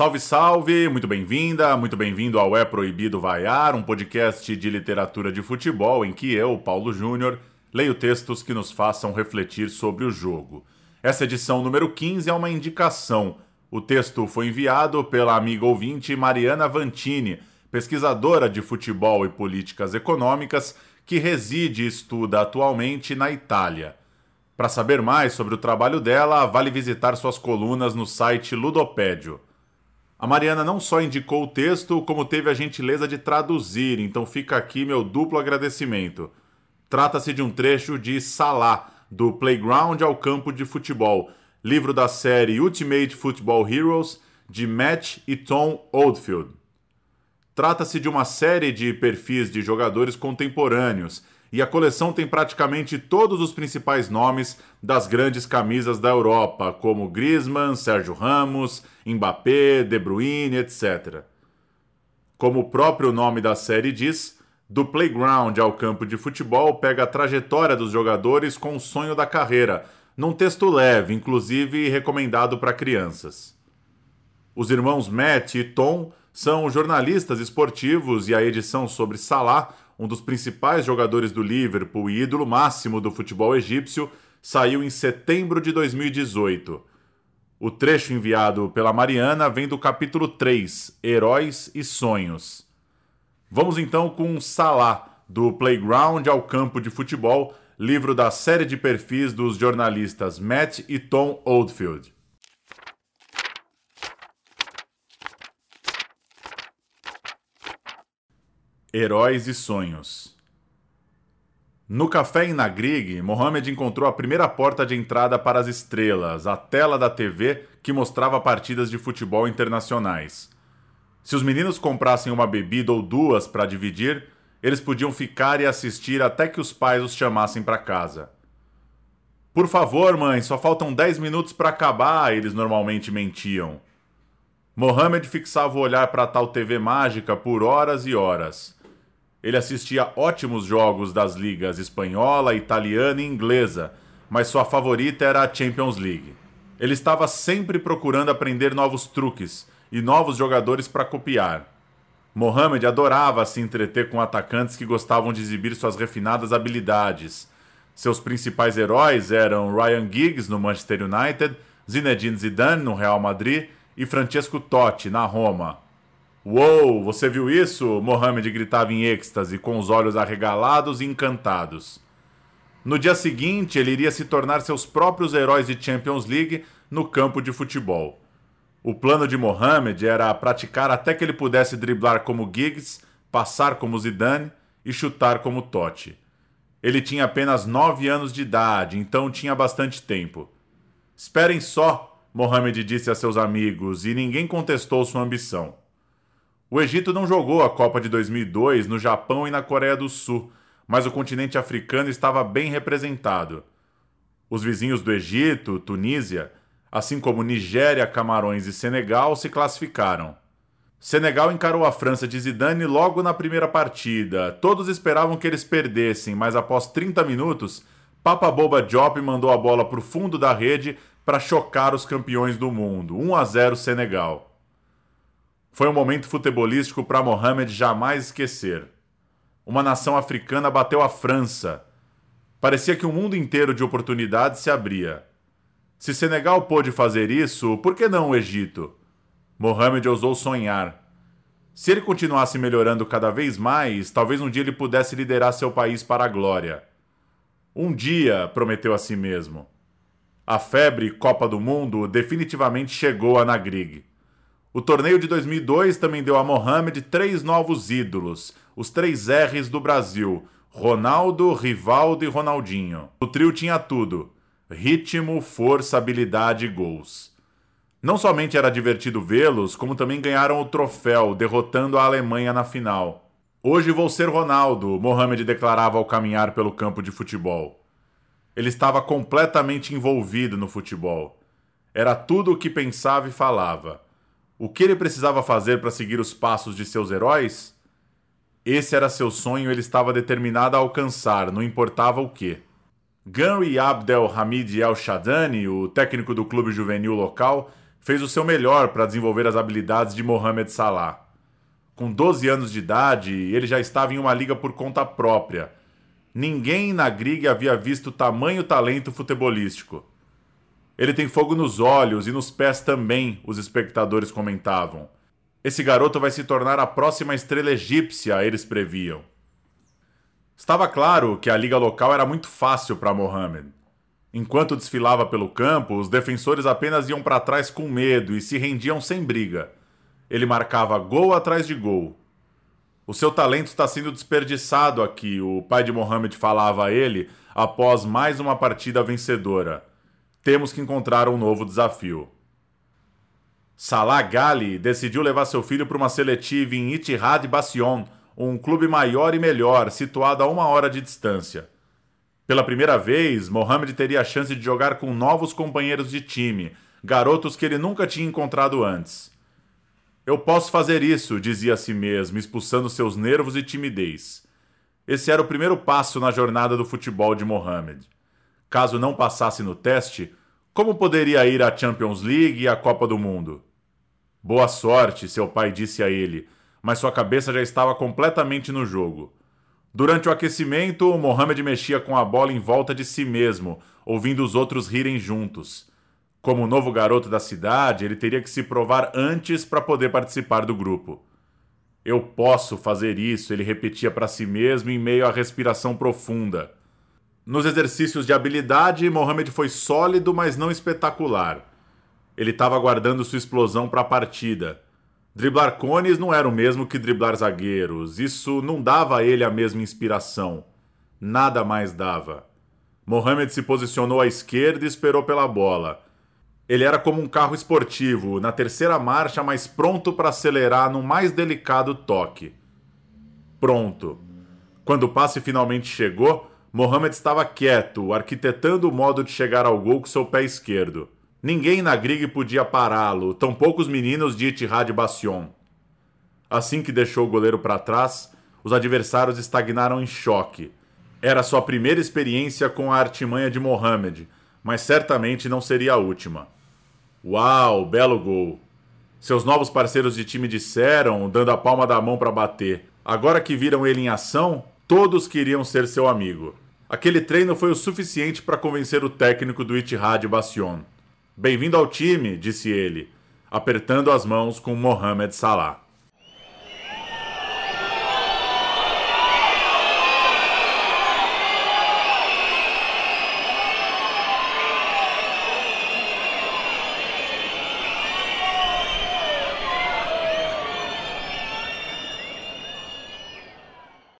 Salve, salve! Muito bem-vinda, muito bem-vindo ao É Proibido Vaiar, um podcast de literatura de futebol em que eu, Paulo Júnior, leio textos que nos façam refletir sobre o jogo. Essa edição número 15 é uma indicação. O texto foi enviado pela amiga ouvinte Mariana Vantini, pesquisadora de futebol e políticas econômicas, que reside e estuda atualmente na Itália. Para saber mais sobre o trabalho dela, vale visitar suas colunas no site Ludopédio. A Mariana não só indicou o texto, como teve a gentileza de traduzir, então fica aqui meu duplo agradecimento. Trata-se de um trecho de Salah, do Playground ao Campo de Futebol, livro da série Ultimate Football Heroes, de Matt e Tom Oldfield. Trata-se de uma série de perfis de jogadores contemporâneos e a coleção tem praticamente todos os principais nomes das grandes camisas da Europa, como Griezmann, Sérgio Ramos, Mbappé, De Bruyne, etc. Como o próprio nome da série diz, do playground ao campo de futebol pega a trajetória dos jogadores com o sonho da carreira, num texto leve, inclusive recomendado para crianças. Os irmãos Matt e Tom são jornalistas esportivos e a edição sobre Salah um dos principais jogadores do Liverpool e ídolo máximo do futebol egípcio, saiu em setembro de 2018. O trecho enviado pela Mariana vem do capítulo 3, Heróis e Sonhos. Vamos então com Salah, do Playground ao Campo de Futebol, livro da série de perfis dos jornalistas Matt e Tom Oldfield. Heróis e Sonhos. No café em Nagrig, Mohamed encontrou a primeira porta de entrada para as estrelas, a tela da TV que mostrava partidas de futebol internacionais. Se os meninos comprassem uma bebida ou duas para dividir, eles podiam ficar e assistir até que os pais os chamassem para casa. Por favor, mãe, só faltam 10 minutos para acabar, eles normalmente mentiam. Mohamed fixava o olhar para tal TV mágica por horas e horas. Ele assistia ótimos jogos das ligas espanhola, italiana e inglesa, mas sua favorita era a Champions League. Ele estava sempre procurando aprender novos truques e novos jogadores para copiar. Mohamed adorava se entreter com atacantes que gostavam de exibir suas refinadas habilidades. Seus principais heróis eram Ryan Giggs no Manchester United, Zinedine Zidane no Real Madrid e Francesco Totti na Roma. Uou, você viu isso? Mohamed gritava em êxtase, com os olhos arregalados e encantados. No dia seguinte, ele iria se tornar seus próprios heróis de Champions League no campo de futebol. O plano de Mohamed era praticar até que ele pudesse driblar como Giggs, passar como Zidane e chutar como Totti. Ele tinha apenas nove anos de idade, então tinha bastante tempo. Esperem só, Mohamed disse a seus amigos, e ninguém contestou sua ambição. O Egito não jogou a Copa de 2002 no Japão e na Coreia do Sul, mas o continente africano estava bem representado. Os vizinhos do Egito, Tunísia, assim como Nigéria, Camarões e Senegal, se classificaram. Senegal encarou a França de Zidane logo na primeira partida. Todos esperavam que eles perdessem, mas após 30 minutos, Papa Boba Diop mandou a bola para o fundo da rede para chocar os campeões do mundo. 1 a 0 Senegal. Foi um momento futebolístico para Mohamed jamais esquecer. Uma nação africana bateu a França. Parecia que um mundo inteiro de oportunidades se abria. Se Senegal pôde fazer isso, por que não o Egito? Mohamed ousou sonhar. Se ele continuasse melhorando cada vez mais, talvez um dia ele pudesse liderar seu país para a glória. Um dia, prometeu a si mesmo. A febre Copa do Mundo definitivamente chegou a Nagrig. O torneio de 2002 também deu a Mohamed três novos ídolos, os três R's do Brasil: Ronaldo, Rivaldo e Ronaldinho. O trio tinha tudo: ritmo, força, habilidade e gols. Não somente era divertido vê-los, como também ganharam o troféu, derrotando a Alemanha na final. Hoje vou ser Ronaldo, Mohamed declarava ao caminhar pelo campo de futebol. Ele estava completamente envolvido no futebol. Era tudo o que pensava e falava. O que ele precisava fazer para seguir os passos de seus heróis? Esse era seu sonho e ele estava determinado a alcançar, não importava o que. Gary Abdel Hamid El Shadani, o técnico do clube juvenil local, fez o seu melhor para desenvolver as habilidades de Mohamed Salah. Com 12 anos de idade, ele já estava em uma liga por conta própria. Ninguém na Grig havia visto tamanho talento futebolístico. Ele tem fogo nos olhos e nos pés também, os espectadores comentavam. Esse garoto vai se tornar a próxima estrela egípcia, eles previam. Estava claro que a liga local era muito fácil para Mohamed. Enquanto desfilava pelo campo, os defensores apenas iam para trás com medo e se rendiam sem briga. Ele marcava gol atrás de gol. O seu talento está sendo desperdiçado aqui, o pai de Mohamed falava a ele após mais uma partida vencedora. Temos que encontrar um novo desafio. Salah Gali decidiu levar seu filho para uma seletiva em Itihad Bassion, um clube maior e melhor, situado a uma hora de distância. Pela primeira vez, Mohamed teria a chance de jogar com novos companheiros de time, garotos que ele nunca tinha encontrado antes. Eu posso fazer isso, dizia a si mesmo, expulsando seus nervos e timidez. Esse era o primeiro passo na jornada do futebol de Mohamed. Caso não passasse no teste, como poderia ir à Champions League e à Copa do Mundo? Boa sorte, seu pai disse a ele, mas sua cabeça já estava completamente no jogo. Durante o aquecimento, Mohamed mexia com a bola em volta de si mesmo, ouvindo os outros rirem juntos. Como novo garoto da cidade, ele teria que se provar antes para poder participar do grupo. Eu posso fazer isso, ele repetia para si mesmo em meio à respiração profunda. Nos exercícios de habilidade, Mohamed foi sólido, mas não espetacular. Ele estava aguardando sua explosão para a partida. Driblar cones não era o mesmo que driblar zagueiros. Isso não dava a ele a mesma inspiração. Nada mais dava. Mohamed se posicionou à esquerda e esperou pela bola. Ele era como um carro esportivo, na terceira marcha, mas pronto para acelerar no mais delicado toque. Pronto. Quando o passe finalmente chegou, Mohamed estava quieto, arquitetando o modo de chegar ao gol com seu pé esquerdo. Ninguém na Grig podia pará-lo, tampouco os meninos de Itihad Bastion. Assim que deixou o goleiro para trás, os adversários estagnaram em choque. Era sua primeira experiência com a artimanha de Mohamed, mas certamente não seria a última. Uau, belo gol! Seus novos parceiros de time disseram, dando a palma da mão para bater. Agora que viram ele em ação, Todos queriam ser seu amigo. Aquele treino foi o suficiente para convencer o técnico do Itihad Bastion. Bem-vindo ao time, disse ele, apertando as mãos com Mohamed Salah.